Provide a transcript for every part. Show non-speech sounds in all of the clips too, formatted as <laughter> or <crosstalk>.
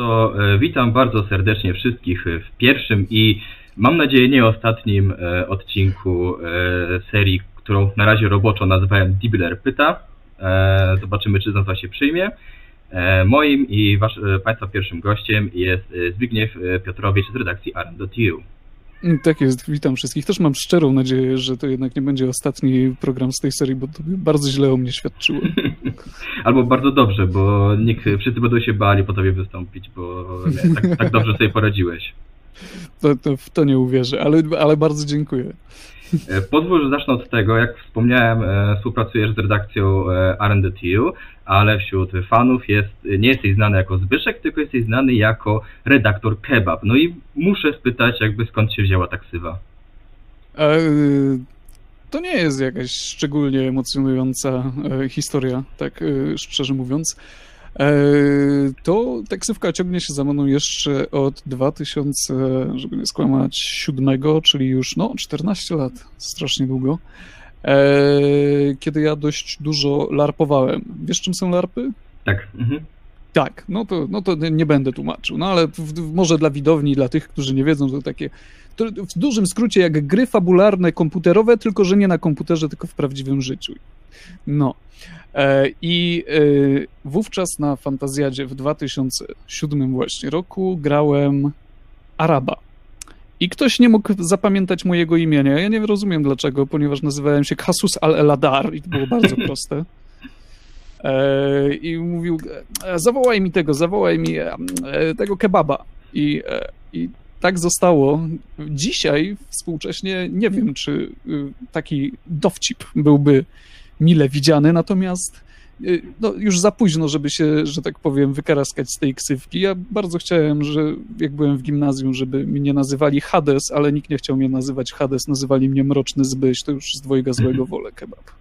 to e, witam bardzo serdecznie wszystkich w pierwszym i mam nadzieję nie ostatnim e, odcinku e, serii, którą na razie roboczo nazwałem Dibler Pyta. Zobaczymy, czy nazwa się przyjmie. Moim i wasz, Państwa pierwszym gościem jest Zbigniew Piotrowicz z redakcji RN.TU. Tak jest, witam wszystkich. Też mam szczerą nadzieję, że to jednak nie będzie ostatni program z tej serii, bo to bardzo źle o mnie świadczyło. <laughs> Albo bardzo dobrze, bo nikt, wszyscy będą się bali po tobie wystąpić, bo nie, tak, tak, dobrze sobie poradziłeś. <laughs> To, to, w to nie uwierzę, ale, ale bardzo dziękuję. E, pozwól, zacznę od tego, jak wspomniałem, e, współpracujesz z redakcją e, R&DTU, ale wśród fanów jest, nie jesteś znany jako Zbyszek, tylko jesteś znany jako redaktor kebab. No i muszę spytać, jakby skąd się wzięła ta ksywa? To nie jest jakaś szczególnie emocjonująca historia, tak szczerze mówiąc. To taksywka ciągnie się za mną jeszcze od 2000, żeby nie skłamać, 7, czyli już no 14 lat, strasznie długo. Kiedy ja dość dużo larpowałem. Wiesz, czym są larpy? Tak. Mhm. Tak, no to, no to nie będę tłumaczył, no ale w, może dla widowni, dla tych, którzy nie wiedzą, to takie to w dużym skrócie jak gry fabularne komputerowe, tylko że nie na komputerze, tylko w prawdziwym życiu. No. E, I e, wówczas na Fantazjadzie w 2007 właśnie roku grałem Araba. I ktoś nie mógł zapamiętać mojego imienia. Ja nie rozumiem dlaczego, ponieważ nazywałem się Kasus al-Eladar i to było bardzo <laughs> proste. E, I mówił, zawołaj mi tego, zawołaj mi tego kebaba. I, i tak zostało. Dzisiaj współcześnie nie wiem, czy taki dowcip byłby mile widziany, natomiast y, no, już za późno, żeby się, że tak powiem, wykaraskać z tej ksywki. Ja bardzo chciałem, że jak byłem w gimnazjum, żeby mnie nazywali Hades, ale nikt nie chciał mnie nazywać Hades, nazywali mnie Mroczny Zbyś, to już z dwojga złego <laughs> wolę kebab.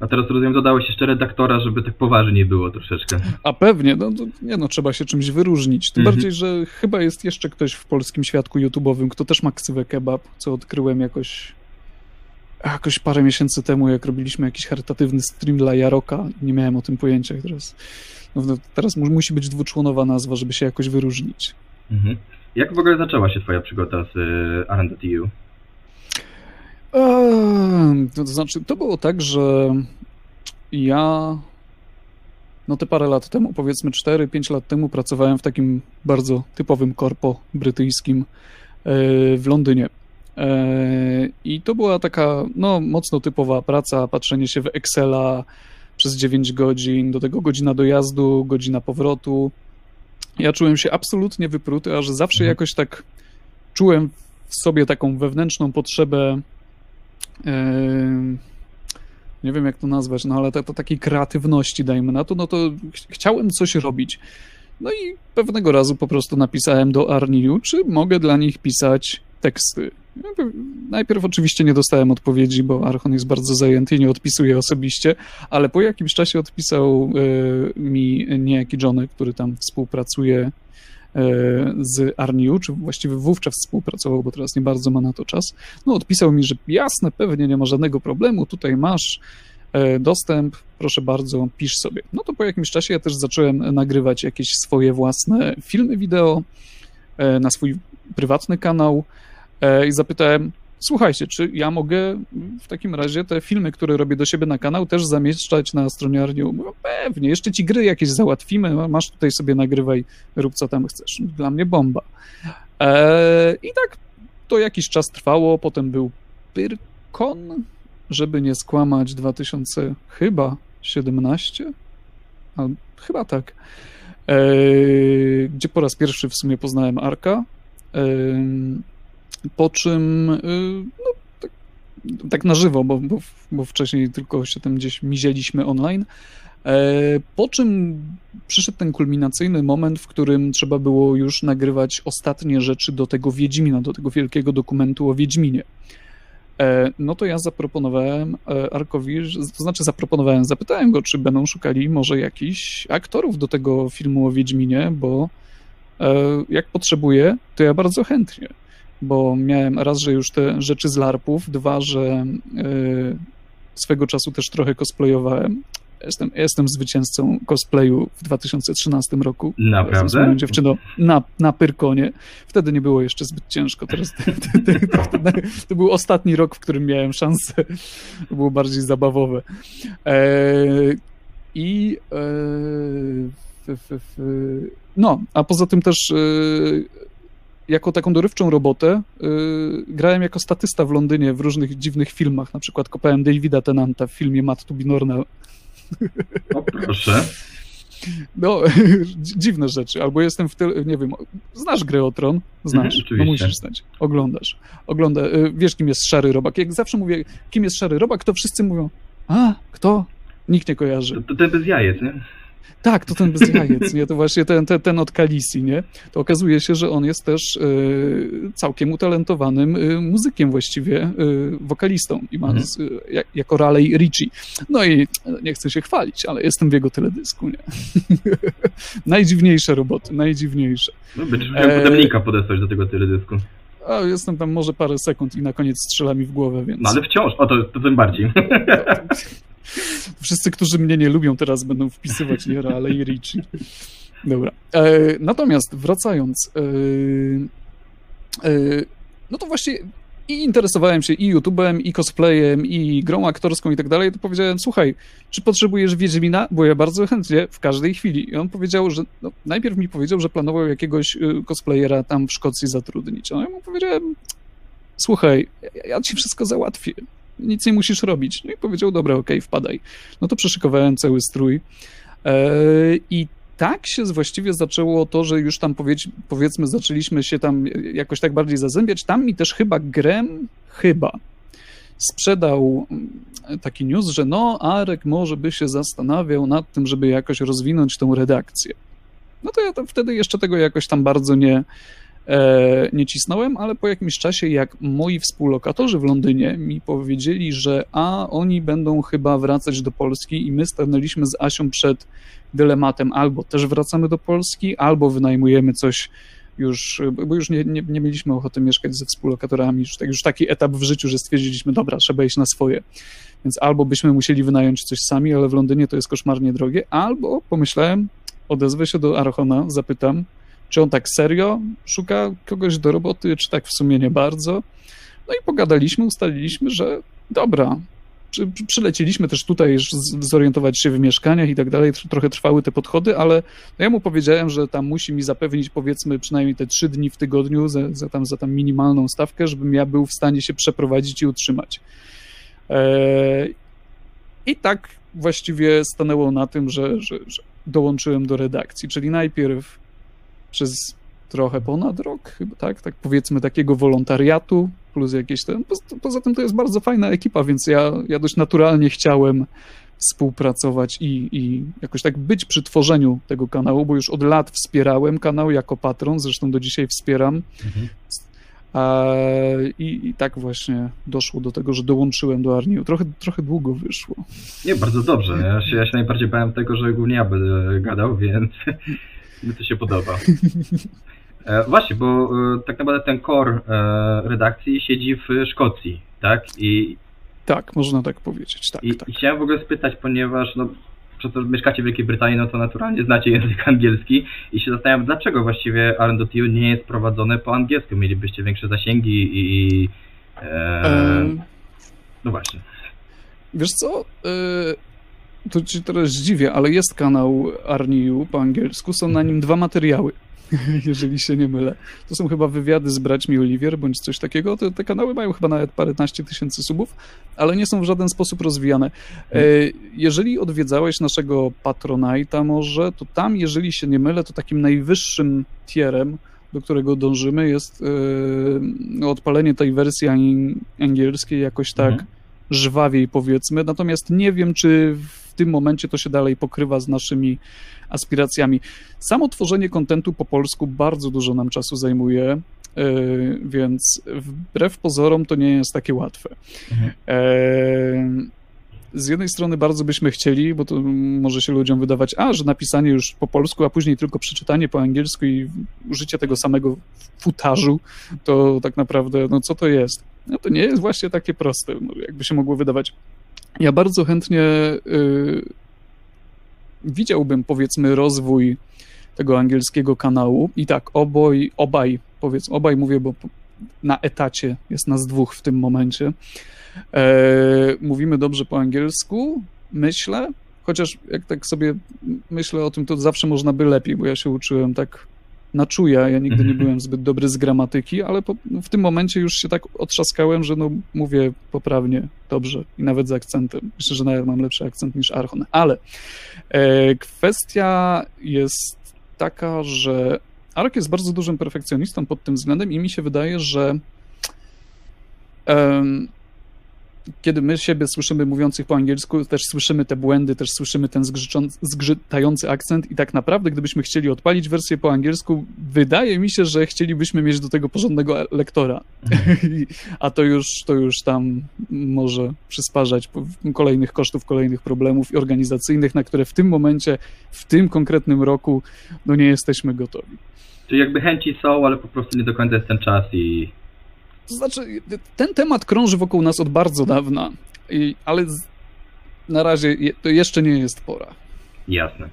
A teraz rozumiem, dodałeś jeszcze redaktora, żeby tak poważnie było troszeczkę. A pewnie, no nie no, trzeba się czymś wyróżnić. Tym mhm. bardziej, że chyba jest jeszcze ktoś w polskim świadku YouTube'owym, kto też ma ksywę kebab, co odkryłem jakoś jakoś parę miesięcy temu, jak robiliśmy jakiś charytatywny stream dla Jaroka, nie miałem o tym pojęcia. Teraz, no, no teraz musi być dwuczłonowa nazwa, żeby się jakoś wyróżnić. Mhm. Jak w ogóle zaczęła się twoja przygoda z y, R&DTU? To znaczy, to było tak, że ja no te parę lat temu, powiedzmy 4-5 lat temu, pracowałem w takim bardzo typowym korpo brytyjskim e, w Londynie. E, I to była taka, no, mocno typowa praca, patrzenie się w Excela przez 9 godzin, do tego godzina dojazdu, godzina powrotu. Ja czułem się absolutnie wypruty, aż zawsze mhm. jakoś tak czułem w sobie taką wewnętrzną potrzebę nie wiem jak to nazwać, no ale to, to takiej kreatywności dajmy na to, no to ch chciałem coś robić. No i pewnego razu po prostu napisałem do Arniu, czy mogę dla nich pisać teksty. Najpierw oczywiście nie dostałem odpowiedzi, bo Archon jest bardzo zajęty i nie odpisuje osobiście, ale po jakimś czasie odpisał y, mi niejaki Johnny, który tam współpracuje E, z Arniu, czy właściwie wówczas współpracował, bo teraz nie bardzo ma na to czas. No, odpisał mi, że jasne, pewnie nie ma żadnego problemu, tutaj masz e, dostęp, proszę bardzo, pisz sobie. No to po jakimś czasie ja też zacząłem nagrywać jakieś swoje własne filmy wideo e, na swój prywatny kanał i zapytałem, Słuchajcie, czy ja mogę w takim razie te filmy, które robię do siebie na kanał, też zamieszczać na stronie Arniu? No pewnie, jeszcze ci gry jakieś załatwimy, masz tutaj sobie nagrywaj, rób co tam chcesz. Dla mnie bomba. Eee, I tak to jakiś czas trwało, potem był Pyrkon, żeby nie skłamać, 2000 chyba 17? A, chyba tak. Eee, gdzie po raz pierwszy w sumie poznałem Arka. Po czym y, no, tak, tak na żywo, bo, bo, bo wcześniej tylko się tam gdzieś mizieliśmy online. E, po czym przyszedł ten kulminacyjny moment, w którym trzeba było już nagrywać ostatnie rzeczy do tego Wiedźmina, do tego wielkiego dokumentu o Wiedźminie. E, no to ja zaproponowałem e, Arkowi, to znaczy zaproponowałem, zapytałem go, czy będą szukali może jakichś aktorów do tego filmu o Wiedźminie, bo jak potrzebuję, to ja bardzo chętnie bo miałem raz, że już te rzeczy z larpów, dwa, że yy, swego czasu też trochę cosplayowałem. Jestem, jestem zwycięzcą cosplayu w 2013 roku. Naprawdę? Z moją dziewczyną na, na Pyrkonie. Wtedy nie było jeszcze zbyt ciężko. Teraz to, to, to, to był ostatni rok, w którym miałem szansę. To było bardziej zabawowe. E, I f, f, f, no, a poza tym też e, jako taką dorywczą robotę yy, grałem jako statysta w Londynie w różnych dziwnych filmach. Na przykład kopałem Davida Tenanta w filmie Matt to be Normal. O proszę. No, <laughs> dziwne rzeczy. Albo jestem w tyle, nie wiem, znasz grę o Tron? Znasz, Mhm, no musisz znać. Oglądasz. Ogląda, y, wiesz, kim jest Szary Robak. Jak zawsze mówię, kim jest Szary Robak, to wszyscy mówią, a, kto? Nikt nie kojarzy. To, to ten bez jajec, nie? Tak, to ten bez jajec, nie? To właśnie ten, ten, ten od Kalisi, nie? To okazuje się, że on jest też y, całkiem utalentowanym y, muzykiem właściwie, y, wokalistą i ma Mhm. z, jak, jako Raleigh Richie. No i nie chcę się chwalić, ale jestem w jego teledysku, nie? <laughs> najdziwniejsze roboty, najdziwniejsze. No, będziesz Eee. musiał potem linka podesłać do tego teledysku. A jestem tam może parę sekund i na koniec strzela mi w głowę, więc No ale wciąż, o to, to tym bardziej. <laughs> wszyscy, którzy mnie nie lubią teraz będą wpisywać nie Raleigh Richie. Dobra. E, natomiast wracając, e, e, no to właśnie i interesowałem się i YouTube'em, i cosplayem, i grą aktorską i tak dalej, to powiedziałem, słuchaj, czy potrzebujesz Wiedźmina? Bo ja bardzo chętnie, w każdej chwili. I on powiedział, że, no, najpierw mi powiedział, że planował jakiegoś y, cosplayera tam w Szkocji zatrudnić. A ja mu powiedziałem, słuchaj, ja ci wszystko załatwię. Nic nie musisz robić. No i powiedział, dobra, okej, wpadaj. No to przeszykowałem cały strój. E, I tak się właściwie zaczęło to, że już tam powiedz, powiedzmy zaczęliśmy się tam jakoś tak bardziej zazębiać. Tam mi też chyba Grem, chyba, sprzedał mm, taki news, że no, Arek może by się zastanawiał nad tym, żeby jakoś rozwinąć tą redakcję. No to ja tam wtedy jeszcze tego jakoś tam bardzo nie, e, nie cisnąłem, ale po jakimś czasie, jak moi współlokatorzy w Londynie mi powiedzieli, że a oni będą chyba wracać do Polski i my stanęliśmy z Asią przed dylematem albo też wracamy do Polski, albo wynajmujemy coś już, bo już nie, nie, nie mieliśmy ochoty mieszkać ze współlokatorami, już, tak, już taki etap w życiu, że stwierdziliśmy, dobra, trzeba iść na swoje. Więc albo byśmy musieli wynająć coś sami, ale w Londynie to jest koszmarnie drogie, albo pomyślałem, odezwę się do Archona, zapytam, czy on tak serio szuka kogoś do roboty, czy tak w sumie nie bardzo. No i pogadaliśmy, ustaliliśmy, że dobra, przy, przy- przylecieliśmy też tutaj zorientować się w mieszkaniach i tak dalej, tr- trochę trwały te podchody, ale no ja mu powiedziałem, że tam musi mi zapewnić powiedzmy przynajmniej te trzy dni w tygodniu za, za, tam, za tam minimalną stawkę, żebym ja był w stanie się przeprowadzić i utrzymać. Eee, I tak właściwie stanęło na tym, że, że, że dołączyłem do redakcji, czyli najpierw przez trochę ponad rok, chyba tak, tak powiedzmy takiego wolontariatu, plus jakieś ten. Poza, tym to jest bardzo fajna ekipa, więc ja, ja dość naturalnie chciałem współpracować i, i jakoś tak być przy tworzeniu tego kanału, bo już od lat wspierałem kanał jako patron, zresztą do dzisiaj wspieram. A, i, I tak właśnie doszło do tego, że dołączyłem do Arniu. Trochę, trochę długo wyszło. Nie, bardzo dobrze. Ja się, ja się najbardziej bałem tego, że głównie ja będę gadał, więc mi to się podoba. E, właśnie, bo e, tak naprawdę ten core e, redakcji siedzi w Szkocji, tak? I, Tak, można tak powiedzieć. Tak, i, tak. i chciałem w ogóle spytać, ponieważ no, przez to, że mieszkacie w Wielkiej Brytanii, no to naturalnie znacie język angielski i się zastanawiam, dlaczego właściwie R&DTU nie jest prowadzone po angielsku. Mielibyście większe zasięgi i... No właśnie. Wiesz co? To ci teraz zdziwię, ale jest kanał Arniu po angielsku, są na nim dwa materiały, <laughs> jeżeli się nie mylę. To są chyba wywiady z braćmi Olivier, bądź coś takiego. Te, te kanały mają chyba nawet paręnaście tysięcy subów, ale nie są w żaden sposób rozwijane. Y, Jeżeli odwiedzałeś naszego Patronite'a może, to tam, jeżeli się nie mylę, to takim najwyższym tierem, do którego dążymy, jest y, no, odpalenie tej wersji ang- angielskiej jakoś tak Mhm. żwawiej powiedzmy, natomiast nie wiem, czy w tym momencie to się dalej pokrywa z naszymi aspiracjami. Samo tworzenie kontentu po polsku bardzo dużo nam czasu zajmuje, yy, więc wbrew pozorom to nie jest takie łatwe. Mhm. Yy, z jednej strony bardzo byśmy chcieli, bo to może się ludziom wydawać, a, że napisanie już po polsku, a później tylko przeczytanie po angielsku i użycie tego samego futarzu, to tak naprawdę, no co to jest? No to nie jest właśnie takie proste, no, jakby się mogło wydawać. Ja bardzo chętnie y, widziałbym powiedzmy rozwój tego angielskiego kanału i tak oboj, obaj, powiedz, obaj mówię, bo na etacie jest nas dwóch w tym momencie. E, mówimy dobrze po angielsku, myślę, chociaż jak tak sobie myślę o tym, to zawsze można by lepiej, bo ja się uczyłem tak na czuja, ja nigdy nie mhm. byłem zbyt dobry z gramatyki, ale po, w tym momencie już się tak otrzaskałem, że no mówię poprawnie, dobrze i nawet z akcentem. Myślę, że nawet mam lepszy akcent niż Archon. Ale e, kwestia jest taka, że Ark jest bardzo dużym perfekcjonistą pod tym względem i mi się wydaje, że um, kiedy my siebie słyszymy mówiących po angielsku, też słyszymy te błędy, też słyszymy ten zgrzytający akcent i tak naprawdę, gdybyśmy chcieli odpalić wersję po angielsku, wydaje mi się, że chcielibyśmy mieć do tego porządnego lektora. Mhm. <laughs> A to już, to już tam może przysparzać kolejnych kosztów, kolejnych problemów organizacyjnych, na które w tym momencie, w tym konkretnym roku, no nie jesteśmy gotowi. Czyli jakby chęci są, ale po prostu nie do końca jest ten czas i to znaczy, ten temat krąży wokół nas od bardzo dawna, i, ale z, na razie je, to jeszcze nie jest pora. Jasne.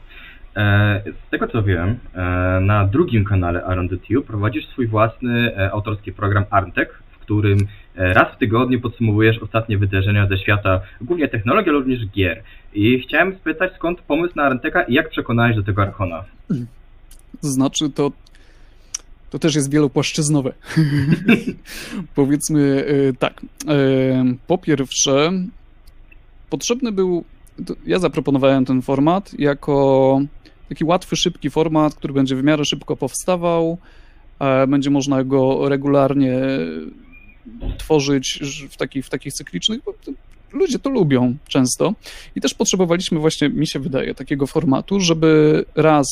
E, z tego co wiem, e, na drugim kanale Tube prowadzisz swój własny e, autorski program Arntek, w którym e, raz w tygodniu podsumowujesz ostatnie wydarzenia ze świata, głównie technologii, ale również gier. I chciałem spytać, skąd pomysł na Arnteka i jak przekonałeś do tego Archona? To znaczy, to to też jest wielopłaszczyznowe. <laughs> Powiedzmy e, tak. E, po pierwsze, potrzebny był. Ja zaproponowałem ten format jako taki łatwy, szybki format, który będzie w miarę szybko powstawał. Będzie można go regularnie tworzyć w takich, w takich cyklicznych, ludzie to lubią często. I też potrzebowaliśmy właśnie, mi się wydaje, takiego formatu, żeby raz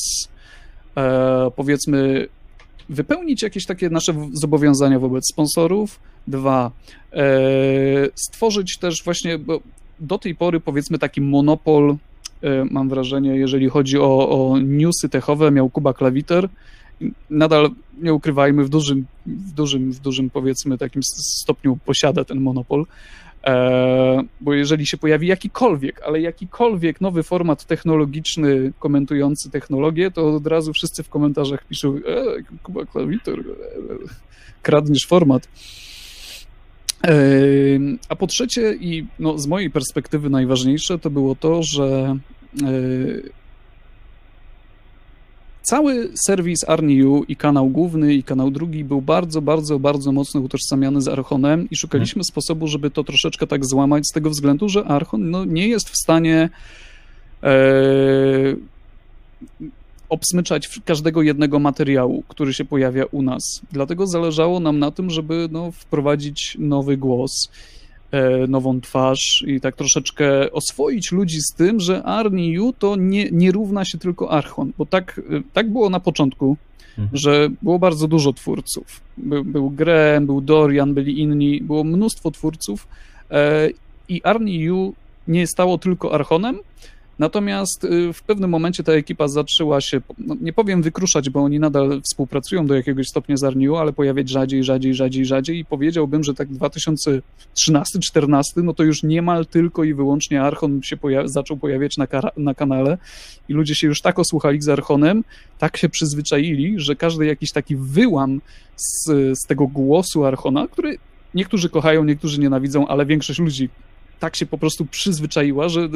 e, powiedzmy wypełnić jakieś takie nasze zobowiązania wobec sponsorów. Dwa, e, stworzyć też właśnie, bo do tej pory powiedzmy taki monopol, e, mam wrażenie, jeżeli chodzi o, o newsy techowe, miał Kuba Klawiter. Nadal nie ukrywajmy, w dużym, w dużym, w dużym powiedzmy takim stopniu posiada ten monopol. E, bo jeżeli się pojawi jakikolwiek, ale jakikolwiek nowy format technologiczny komentujący technologię, to od razu wszyscy w komentarzach piszą e, Kuba Klawitor, e, kradniesz format. E, a po trzecie i no, z mojej perspektywy najważniejsze to było to, że e, Cały serwis Arniu i kanał główny i kanał drugi był bardzo, bardzo, bardzo mocno utożsamiany z Archonem i szukaliśmy hmm. sposobu, żeby to troszeczkę tak złamać z tego względu, że Archon no, nie jest w stanie e, obsmyczać każdego jednego materiału, który się pojawia u nas. Dlatego zależało nam na tym, żeby no, wprowadzić nowy głos nową twarz i tak troszeczkę oswoić ludzi z tym, że Arni Yu to nie, nie równa się tylko Archon, bo tak, e, tak było na początku, mhm. że było bardzo dużo twórców. Był, był Grem, był Dorian, byli inni, było mnóstwo twórców e, i Arni Yu nie stało tylko Archonem, Natomiast y, w pewnym momencie ta ekipa zaczęła się, no nie powiem wykruszać, bo oni nadal współpracują do jakiegoś stopnia z Arniu, ale pojawiać rzadziej, rzadziej, rzadziej, rzadziej i powiedziałbym, że tak 2013-14, no to już niemal tylko i wyłącznie Archon się zaczął pojawiać na, na kanale i ludzie się już tak osłuchali z Archonem, tak się przyzwyczaili, że każdy jakiś taki wyłam z, z tego głosu Archona, który niektórzy kochają, niektórzy nienawidzą, ale większość ludzi tak się po prostu przyzwyczaiła, że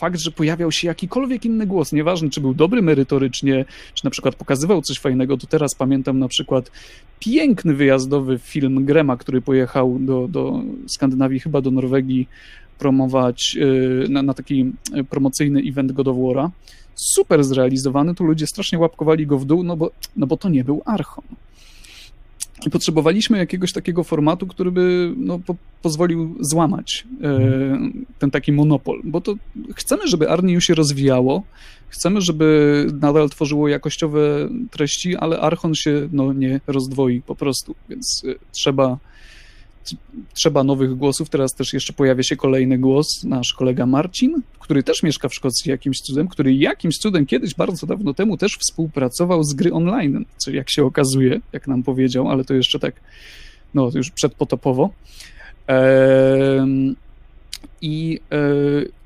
fakt, że pojawiał się jakikolwiek inny głos, nieważne czy był dobry merytorycznie, czy na przykład pokazywał coś fajnego, to teraz pamiętam na przykład piękny wyjazdowy film Grema, który pojechał do, do Skandynawii, chyba do Norwegii, promować y, na, na taki promocyjny event God of War'a. Super zrealizowany, tu ludzie strasznie łapkowali go w dół, no bo, no bo to nie był Archon. I potrzebowaliśmy jakiegoś takiego formatu, który by no, po, pozwolił złamać e, ten taki monopol, bo to chcemy, żeby Arniu się rozwijało, chcemy, żeby nadal tworzyło jakościowe treści, ale Archon się no, nie rozdwoi po prostu, więc e, trzeba trzeba nowych głosów. Teraz też jeszcze pojawia się kolejny głos, nasz kolega Marcin, który też mieszka w Szkocji jakimś cudem, który jakimś cudem kiedyś, bardzo dawno temu też współpracował z gry online, co jak się okazuje, jak nam powiedział, ale to jeszcze tak, no już przedpotopowo. I e,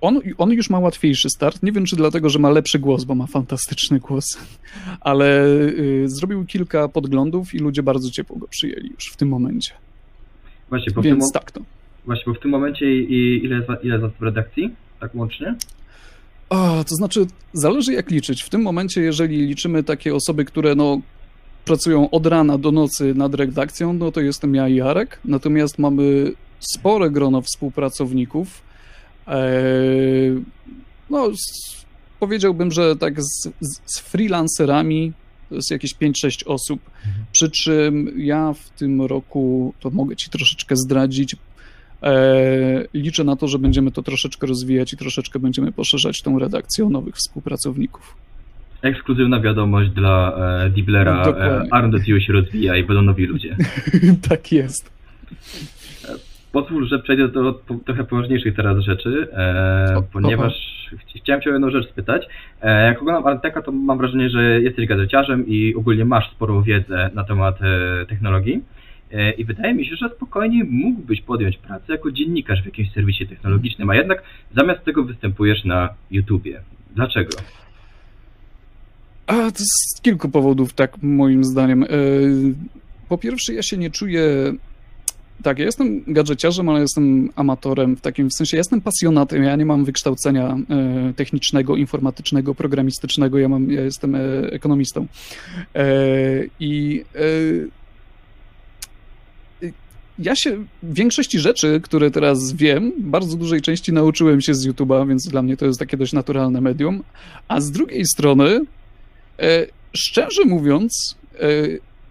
on, on już ma łatwiejszy start. Nie wiem, czy dlatego, że ma lepszy głos, bo ma fantastyczny głos, <laughs> ale e, zrobił kilka podglądów i ludzie bardzo ciepło go przyjęli już w tym momencie. Właśnie, bo Więc w tym, tak to. Właśnie, bo w tym momencie i, ile, ile jest w redakcji? Tak łącznie? A, to znaczy, zależy jak liczyć. W tym momencie, jeżeli liczymy takie osoby, które no, pracują od rana do nocy nad redakcją, no to jestem ja i Jarek. Natomiast mamy spore grono współpracowników. Eee, no, z, powiedziałbym, że tak z, z, z freelancerami to jest jakieś 5-6 osób. Przy czym ja w tym roku, to mogę ci troszeczkę zdradzić, E, liczę na to, że będziemy to troszeczkę rozwijać i troszeczkę będziemy poszerzać tą redakcję o nowych współpracowników. Ekskluzywna wiadomość dla e, Diblera. Dokładnie. E, się rozwija i będą nowi ludzie. <laughs> tak jest. Pozwól, że przejdę do po, trochę poważniejszych teraz rzeczy, e, ponieważ ch- chciałem Cię o jedną rzecz spytać. E, jak oglądam Arteka, to mam wrażenie, że jesteś gazeciarzem i ogólnie masz sporą wiedzę na temat e, technologii. E, I wydaje mi się, że spokojnie mógłbyś podjąć pracę jako dziennikarz w jakimś serwisie technologicznym, a jednak zamiast tego występujesz na YouTubie. Dlaczego? A, z kilku powodów, tak moim zdaniem. E, Po pierwsze, ja się nie czuję. Tak, ja jestem gadżeciarzem, ale jestem amatorem w takim sensie, jestem pasjonatem, ja nie mam wykształcenia e, technicznego, informatycznego, programistycznego, ja, mam, ja jestem e, ekonomistą. E, I ja się większości rzeczy, które teraz wiem, bardzo dużej części nauczyłem się z YouTube'a, więc dla mnie to jest takie dość naturalne medium. A z drugiej strony, szczerze mówiąc,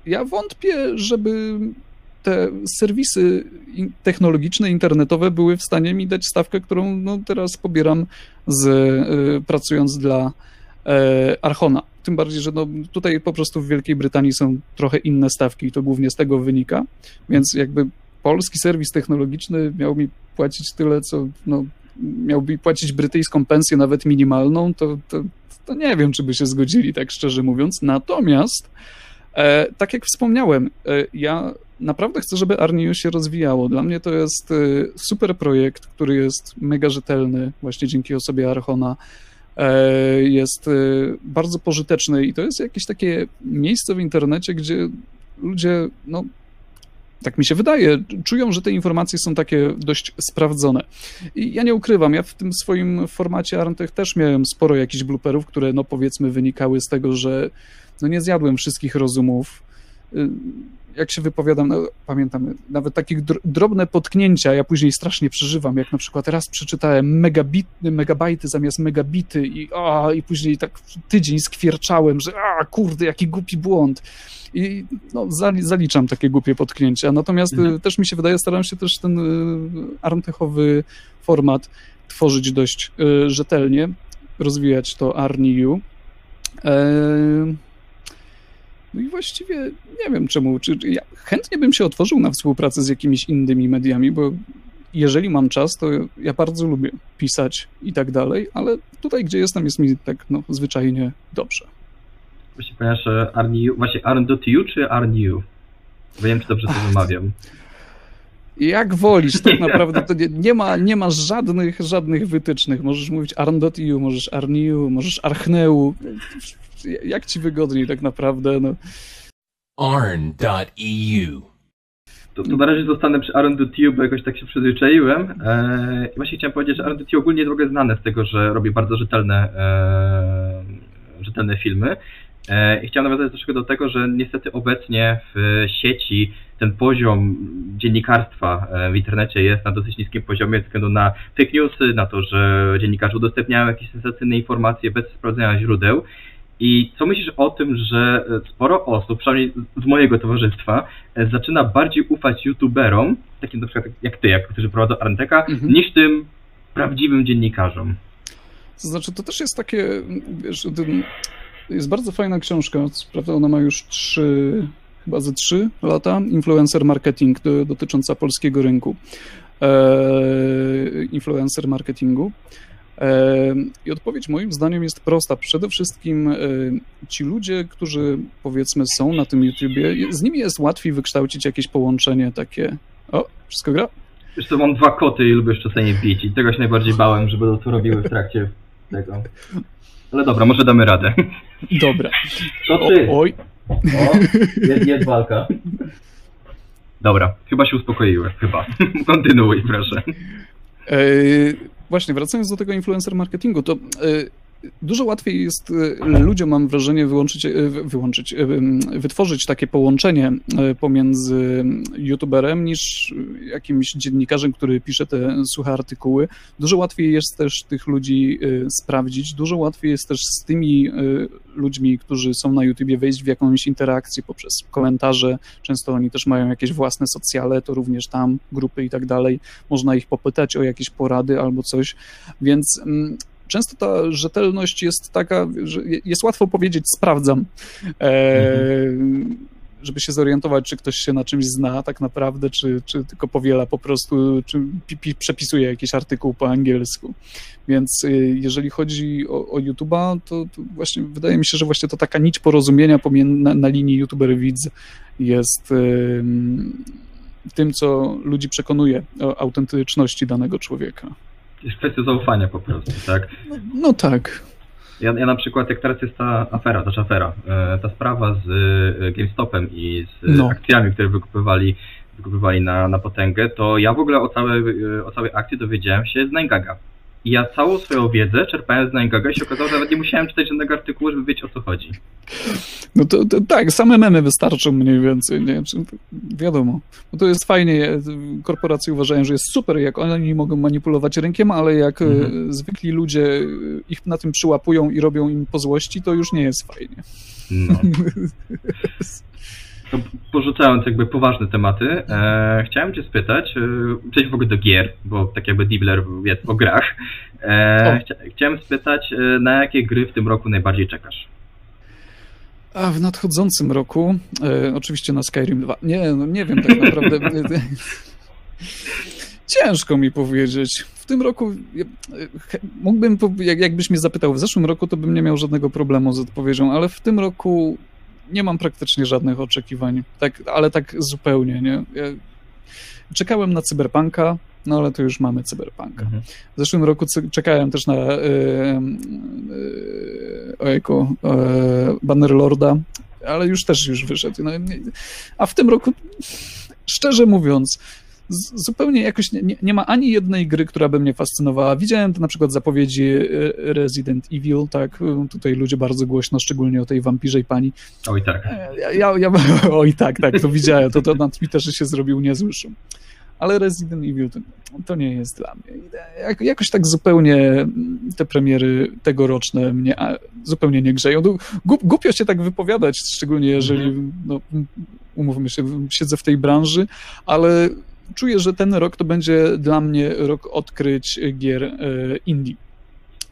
ja wątpię, żeby te serwisy technologiczne, internetowe były w stanie mi dać stawkę, którą no, teraz pobieram z, e, pracując dla e, Archona. Tym bardziej, że no, tutaj po prostu w Wielkiej Brytanii są trochę inne stawki i to głównie z tego wynika, więc jakby polski serwis technologiczny miał mi płacić tyle, co no, miałby płacić brytyjską pensję, nawet minimalną, to, to, to nie wiem, czy by się zgodzili, tak szczerze mówiąc. Natomiast, e, tak jak wspomniałem, e, ja naprawdę chcę, żeby Arniu się rozwijało. Dla mnie to jest e, super projekt, który jest mega rzetelny, właśnie dzięki osobie Archona. E, Jest e, bardzo pożyteczny i to jest jakieś takie miejsce w internecie, gdzie ludzie, no, tak mi się wydaje, czują, że te informacje są takie dość sprawdzone. I ja nie ukrywam, ja w tym swoim formacie Arntech też miałem sporo jakichś blooperów, które no powiedzmy wynikały z tego, że no nie zjadłem wszystkich rozumów. Jak się wypowiadam, no, pamiętam, nawet takich dr- drobne potknięcia ja później strasznie przeżywam, jak na przykład raz przeczytałem megabit, megabajty zamiast megabity i, a, i później tak tydzień skwierczałem, że a, kurde, jaki głupi błąd. I no, zali- zaliczam takie głupie potknięcia. Natomiast Mhm. y, też mi się wydaje, staram się też ten y, armtechowy format tworzyć dość y, rzetelnie, rozwijać to Arniu. E, No i właściwie nie wiem czemu. Czy, ja chętnie bym się otworzył na współpracę z jakimiś innymi mediami, bo jeżeli mam czas, to ja bardzo lubię pisać i tak dalej, ale tutaj, gdzie jestem, jest mi tak no, zwyczajnie dobrze. Właśnie ponieważ e, Arniu, właśnie Arn.eu czy Arniu? Bo nie wiem, czy dobrze to wymawiam. Jak wolisz, tak <laughs> naprawdę to nie, nie, ma, nie ma żadnych, żadnych wytycznych. Możesz mówić arn.eu, możesz arniu, możesz archneu. Jak ci wygodniej tak naprawdę. No. arn.eu. To, to na razie zostanę przy Arn.eu, bo jakoś tak się przyzwyczaiłem. E, I właśnie chciałem powiedzieć, że Arn.eu ogólnie jest w ogóle znane z tego, że robi bardzo rzetelne, e, rzetelne filmy. E, I chciałem nawiązać troszkę do tego, że niestety obecnie w sieci ten poziom dziennikarstwa e, w internecie jest na dosyć niskim poziomie ze względu na fake newsy, na to, że dziennikarze udostępniają jakieś sensacyjne informacje bez sprawdzenia źródeł. I co myślisz o tym, że e, sporo osób, przynajmniej z mojego towarzystwa, e, zaczyna bardziej ufać youtuberom, takim na przykład jak ty, jak którzy prowadzą Arnteka, Mhm. niż tym prawdziwym dziennikarzom? To znaczy, to też jest takie, wiesz, jest bardzo fajna książka, prawda ona ma już trzy, chyba ze trzy lata, influencer marketing do, dotycząca polskiego rynku, e, influencer marketingu. I odpowiedź moim zdaniem jest prosta. Przede wszystkim ci ludzie, którzy powiedzmy są na tym YouTubie, z nimi jest łatwiej wykształcić jakieś połączenie takie. O, wszystko gra? Wiesz co, mam dwa koty i lubię je bić i tego się najbardziej bałem, że będą to robiły w trakcie tego. Ale dobra, może damy radę. Dobra. To O, ty! oj, O, jest, jest walka. Dobra, chyba się uspokoiłem, chyba. <laughs> Kontynuuj, proszę. Właśnie, wracając do tego influencer marketingu, to e, dużo łatwiej jest e, ludziom, mam wrażenie, wyłączyć, wy- wyłączyć, m, wytworzyć takie połączenie pomiędzy youtuberem niż jakimś dziennikarzem, który pisze te suche artykuły. Dużo łatwiej jest też tych ludzi sprawdzić, dużo łatwiej jest też z tymi ludźmi, którzy są na YouTubie wejść w jakąś interakcję poprzez komentarze. Często oni też mają jakieś własne socjale, to również tam grupy i tak dalej. Można ich popytać o jakieś porady albo coś, więc mm, często ta rzetelność jest taka, że je- jest łatwo powiedzieć sprawdzam, e, żeby się zorientować, czy ktoś się na czymś zna tak naprawdę, czy, czy tylko powiela po prostu, czy pi, pi, przepisuje jakiś artykuł po angielsku. Więc y, jeżeli chodzi o, o YouTube'a, to, to właśnie wydaje mi się, że właśnie to taka nić porozumienia na, na linii YouTuber-widz jest ym, tym, co ludzi przekonuje o autentyczności danego człowieka. Jest kwestia zaufania po prostu, tak? No, no tak. Ja, ja na przykład, jak teraz jest ta afera, znaczy afera, e, ta sprawa z e, GameStopem i z No. akcjami, które wykupywali, wykupywali na, na potęgę, to ja w ogóle o całej, e, o całej akcji dowiedziałem się z Naingaga. I ja całą swoją wiedzę czerpałem z Naingaga i się okazało, że nawet nie musiałem czytać żadnego artykułu, żeby wiedzieć o co chodzi. No to, to tak, same memy wystarczą mniej więcej, nie? Wiadomo. Bo to jest fajnie, korporacje uważają, że jest super, jak oni mogą manipulować rynkiem, ale jak e, Mhm. zwykli ludzie ich na tym przyłapują i robią im po złości, to już nie jest fajnie. No. <laughs> To porzucając jakby poważne tematy, e, chciałem Cię spytać, e, przejść w ogóle do gier, bo tak jakby Dibler jest o grach. E, chcia, chciałem spytać, e, na jakie gry w tym roku najbardziej czekasz? A w nadchodzącym roku, e, oczywiście na Skyrim 2. Nie, no nie wiem tak naprawdę. <laughs> Ciężko mi powiedzieć. W tym roku e, mógłbym, jak, jakbyś mnie zapytał w zeszłym roku, to bym nie miał żadnego problemu z odpowiedzią, ale w tym roku nie mam praktycznie żadnych oczekiwań. Tak, ale tak zupełnie, nie? Ja czekałem na Cyberpunka, no ale to już mamy Cyberpunka. Mhm. W zeszłym roku czekałem też na e, ojejku, e, Bannerlorda, ale już też już wyszedł. No, a w tym roku, szczerze mówiąc, z, zupełnie jakoś nie, nie, ma ani jednej gry, która by mnie fascynowała. Widziałem to na przykład zapowiedzi e, Resident Evil, tak, e, tutaj ludzie bardzo głośno, szczególnie o tej wampirzej pani. Oj tak. Ja, ja, ja, <laughs> oj tak, tak, to widziałem, to, to na Twitterze się zrobił niezły szum. Ale Resident Evil to, to nie jest dla mnie. Jak, jakoś tak zupełnie mm, te premiery tegoroczne mnie zupełnie nie grzeją. Głup, głupio się tak wypowiadać, szczególnie jeżeli, no, umówmy się, siedzę w tej branży, ale czuję, że ten rok to będzie dla mnie rok odkryć gier e, indie.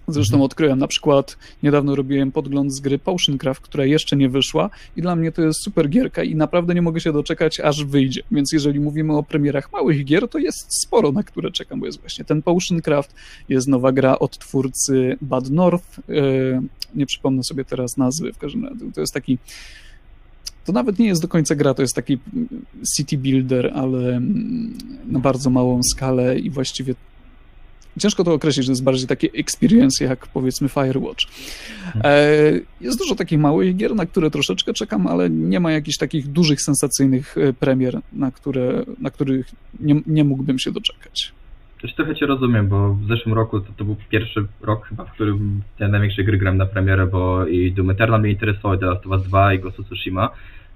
Zresztą Mhm. odkryłem na przykład, niedawno robiłem podgląd z gry Potioncraft, która jeszcze nie wyszła i dla mnie to jest super gierka i naprawdę nie mogę się doczekać, aż wyjdzie. Więc jeżeli mówimy o premierach małych gier, to jest sporo, na które czekam, bo jest właśnie ten Potioncraft, jest nowa gra od twórcy Bad North, e, nie przypomnę sobie teraz nazwy, w każdym razie to jest taki to nawet nie jest do końca gra, to jest taki city builder, ale na bardzo małą skalę i właściwie ciężko to określić, że to jest bardziej taki experience jak powiedzmy Firewatch. E, Jest dużo takich małych gier, na które troszeczkę czekam, ale nie ma jakichś takich dużych, sensacyjnych e, premier, na, które, na których nie, nie mógłbym się doczekać. Też trochę Cię rozumiem, bo w zeszłym roku to, to był pierwszy rok chyba, w którym te największe gry gram na premierę, bo i Doom Eternal mnie interesował, i The Last of Us 2 i Ghost of Tsushima.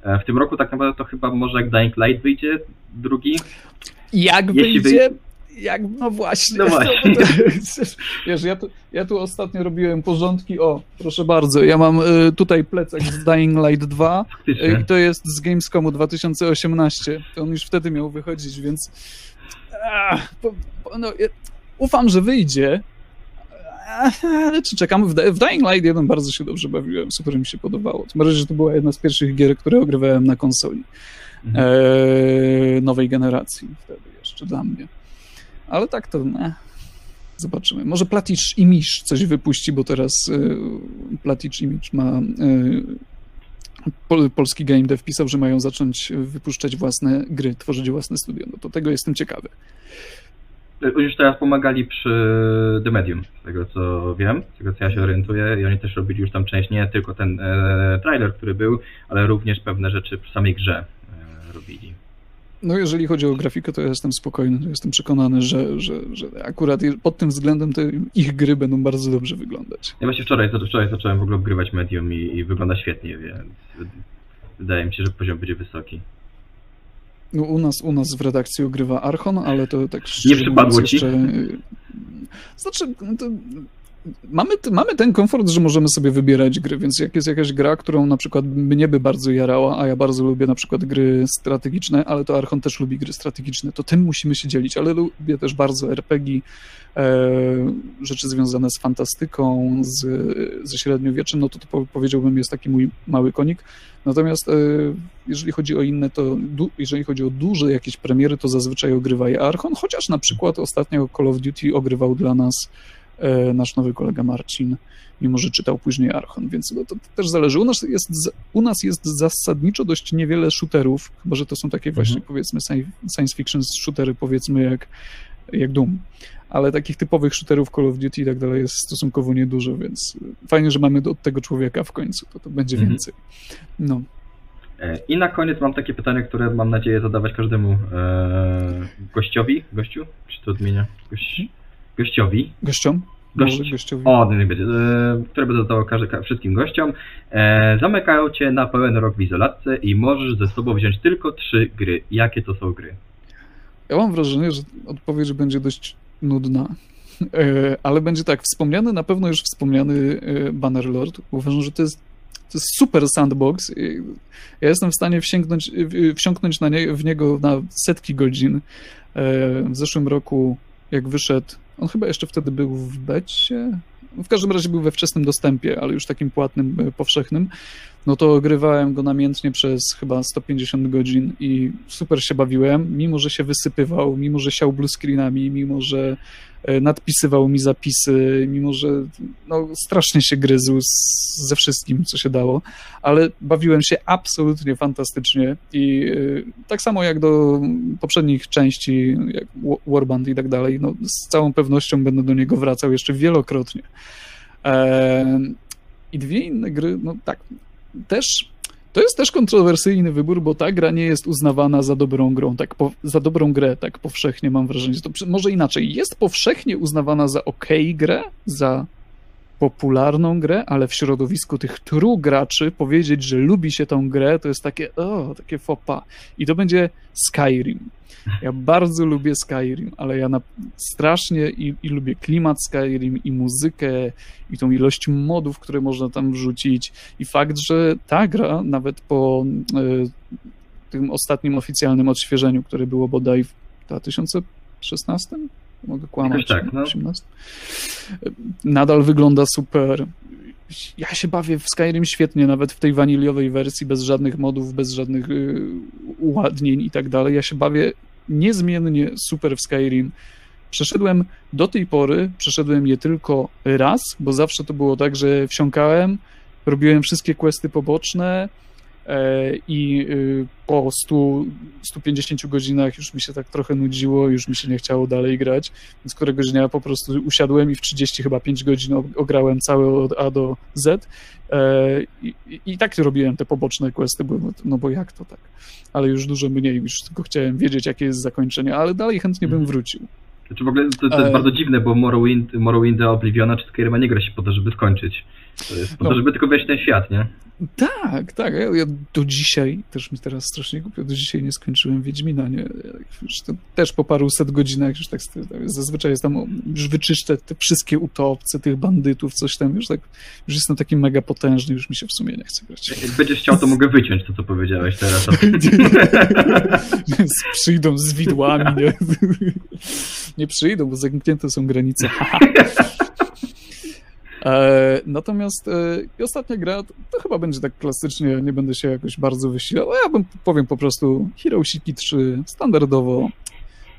E, W tym roku tak naprawdę to chyba może jak Dying Light wyjdzie, drugi. Jak Jeśli wyjdzie? Jak, no właśnie. No <laughs> właśnie. <laughs> Wiesz, ja tu, ja tu ostatnio robiłem porządki. O, proszę bardzo, ja mam y, tutaj plecak z Dying Light 2 y, Faktycznie. i to jest z Gamescomu 2018. To on już wtedy miał wychodzić, więc no, ufam, że wyjdzie. Ale czy czekam? W, Dying Light 1 bardzo się dobrze bawiłem, super mi się podobało. Tym bardziej, że to była jedna z pierwszych gier, które ogrywałem na konsoli Mhm. e, nowej generacji wtedy jeszcze dla mnie. Ale tak to ne. Zobaczymy. Może Platicz i Misz coś wypuści, bo teraz e, Platicz i Misz ma e, pol, polski game dev pisał, że mają zacząć wypuszczać własne gry, tworzyć własne studio. No to tego jestem ciekawy. Już teraz pomagali przy The Medium, z tego co wiem, z tego co ja się orientuję i oni też robili już tam część, nie tylko ten e, trailer, który był, ale również pewne rzeczy przy samej grze e, robili. No jeżeli chodzi o grafikę, to ja jestem spokojny, jestem przekonany, że, że, że akurat pod tym względem ich gry będą bardzo dobrze wyglądać. Ja właśnie wczoraj, wczoraj zacząłem w ogóle obgrywać Medium i, i wygląda świetnie, więc wydaje mi się, że poziom będzie wysoki. No, u, nas, u nas w redakcji ogrywa Archon, ale to tak Nie przypadło ci? Jeszcze... Znaczy, to mamy, mamy ten komfort, że możemy sobie wybierać gry, więc jak jest jakaś gra, którą na przykład mnie by bardzo jarała, a ja bardzo lubię na przykład gry strategiczne, ale to Archon też lubi gry strategiczne, to tym musimy się dzielić, ale lubię też bardzo RPG, e, rzeczy związane z fantastyką, z, ze średniowieczem, no to, to powiedziałbym jest taki mój mały konik. Natomiast e, jeżeli chodzi o inne, to du, jeżeli chodzi o duże jakieś premiery, to zazwyczaj ogrywa je Archon, chociaż na przykład ostatnio Call of Duty ogrywał dla nas nasz nowy kolega Marcin, mimo że czytał później Archon, więc no, to, to, też zależy. U nas, jest, u nas jest zasadniczo dość niewiele shooterów, chyba że to są takie mhm. właśnie powiedzmy science fiction shootery powiedzmy jak, jak Doom, ale takich typowych shooterów Call of Duty i tak dalej jest stosunkowo niedużo, więc fajnie, że mamy od tego człowieka w końcu, to, to będzie mhm. więcej. No. E, I na koniec mam takie pytanie, które mam nadzieję zadawać każdemu e, gościowi, gościu, czy to odmienia? Gość, mhm gościowi. Gościom? Gość, gościowi. O, nie będzie, e, które będę zadawał każdy, wszystkim gościom. E, zamykają cię na pełen rok w izolatce i możesz ze sobą wziąć tylko trzy gry. Jakie to są gry? Ja mam wrażenie, że odpowiedź będzie dość nudna. <laughs> E, ale będzie tak, wspomniany, na pewno już wspomniany e, Bannerlord. Uważam, że to jest, to jest super sandbox. Ja jestem w stanie wsięgnąć, wsiąknąć na nie, w niego na setki godzin. W zeszłym roku, jak wyszedł on chyba jeszcze wtedy był w becie. W każdym razie był we wczesnym dostępie, ale już takim płatnym, e, powszechnym. No to grywałem go namiętnie przez chyba 150 godzin i super się bawiłem, mimo że się wysypywał, mimo że siał blue screenami, mimo że E, nadpisywał mi zapisy, mimo że no, strasznie się gryzł z, ze wszystkim, co się dało, ale bawiłem się absolutnie fantastycznie i y, tak samo jak do poprzednich części, jak Warband i tak dalej, no, z całą pewnością będę do niego wracał jeszcze wielokrotnie. E, I dwie inne gry, no tak, też to jest też kontrowersyjny wybór, bo ta gra nie jest uznawana za dobrą grą, tak po, za dobrą grę, tak powszechnie mam wrażenie. To może inaczej, jest powszechnie uznawana za ok grę, za popularną grę, ale w środowisku tych true graczy powiedzieć, że lubi się tą grę, to jest takie, o, takie fopa. I to będzie Skyrim. Ja bardzo lubię Skyrim, ale ja na, strasznie i, i, lubię klimat Skyrim i muzykę i tą ilość modów, które można tam wrzucić i fakt, że ta gra nawet po y, tym ostatnim oficjalnym odświeżeniu, które było bodaj w 2016, mogę kłamać, tak, no. 18, nadal wygląda super. Ja się bawię w Skyrim świetnie, nawet w tej waniliowej wersji, bez żadnych modów, bez żadnych y, uładnień i tak dalej. Ja się bawię niezmiennie super w Skyrim. Przeszedłem do tej pory, przeszedłem je tylko raz, bo zawsze to było tak, że wsiąkałem, robiłem wszystkie questy poboczne, i y, po 100, 150 godzinach już mi się tak trochę nudziło, już mi się nie chciało dalej grać, więc któregoś dnia po prostu usiadłem i w 30 chyba 5 godzin ograłem całe od A do Z e, i, i, i tak robiłem te poboczne questy, bo, no bo jak to tak? Ale już dużo mniej, już tylko chciałem wiedzieć, jakie jest zakończenie, ale dalej chętnie bym mhm. wrócił. Znaczy w ogóle to, to jest e... bardzo dziwne, bo Morrowind, Morrowinda Obliviona czy Skyrima nie gra się po to, żeby skończyć. To jest po no. to, żeby tylko wejść ten świat, nie? Tak, tak. Ja, ja, do dzisiaj, też mi teraz strasznie głupio, do dzisiaj nie skończyłem Wiedźmina, nie? Też po paru set godzinach już tak zazwyczaj jest tam, już wyczyszczę te wszystkie utopce, tych bandytów, coś tam, już tak, już jestem taki mega potężny, już mi się w sumie nie chce grać. Jak będziesz chciał, to mogę wyciąć to, co powiedziałeś teraz. <laughs> Przyjdą z widłami, nie? <laughs> nie przyjdą, bo zamknięte są granice. <laughs> E, natomiast e, ostatnia gra to chyba będzie tak klasycznie, nie będę się jakoś bardzo wysilał. Ja bym powiem po prostu City 3 standardowo.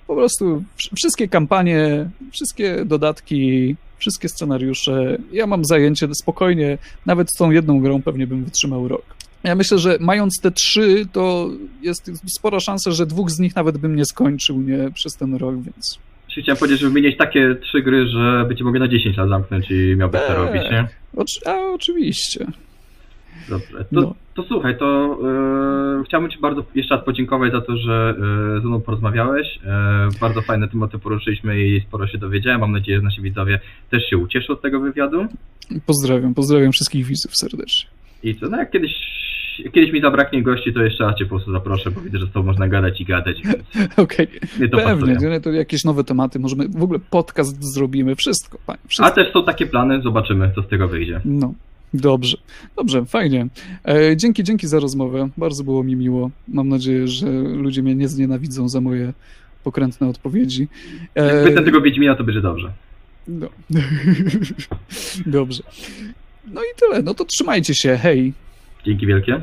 Po prostu wszystkie kampanie, wszystkie dodatki, wszystkie scenariusze. Ja mam zajęcie spokojnie, nawet z tą jedną grą pewnie bym wytrzymał rok. Ja myślę, że mając te trzy, to jest spora szansa, że dwóch z nich nawet bym nie skończył nie przez ten rok, więc. Czyli Chciałem powiedzieć, żeby wymienić takie trzy gry, że by cię mogli na 10 lat zamknąć i miałbyś to Eee. robić, nie? Oczy- a oczywiście. Dobrze. To, No. to słuchaj, to e, chciałbym Ci bardzo jeszcze raz podziękować za to, że e, ze mną porozmawiałeś. E, bardzo fajne tematy poruszyliśmy i sporo się dowiedziałem. Mam nadzieję, że nasi widzowie też się ucieszą od tego wywiadu. Pozdrawiam, pozdrawiam wszystkich widzów serdecznie. I co, no jak kiedyś, kiedyś mi zabraknie gości, to jeszcze raz Cię po prostu zaproszę, bo widzę, że z Tobą można gadać i gadać, <laughs> Okej, to pewnie, pasuje. to jakieś nowe tematy, możemy, w ogóle podcast zrobimy, wszystko, panie, A wszystko. też są takie plany, zobaczymy, co z tego wyjdzie. No, dobrze, dobrze, fajnie. E, dzięki, dzięki za rozmowę, bardzo było mi miło. Mam nadzieję, że ludzie mnie nie znienawidzą za moje pokrętne odpowiedzi. E, Jak wytnę tego Wiedźmina, to będzie dobrze. No. <laughs> Dobrze. No i tyle. No to trzymajcie się. Hej. Dzięki wielkie.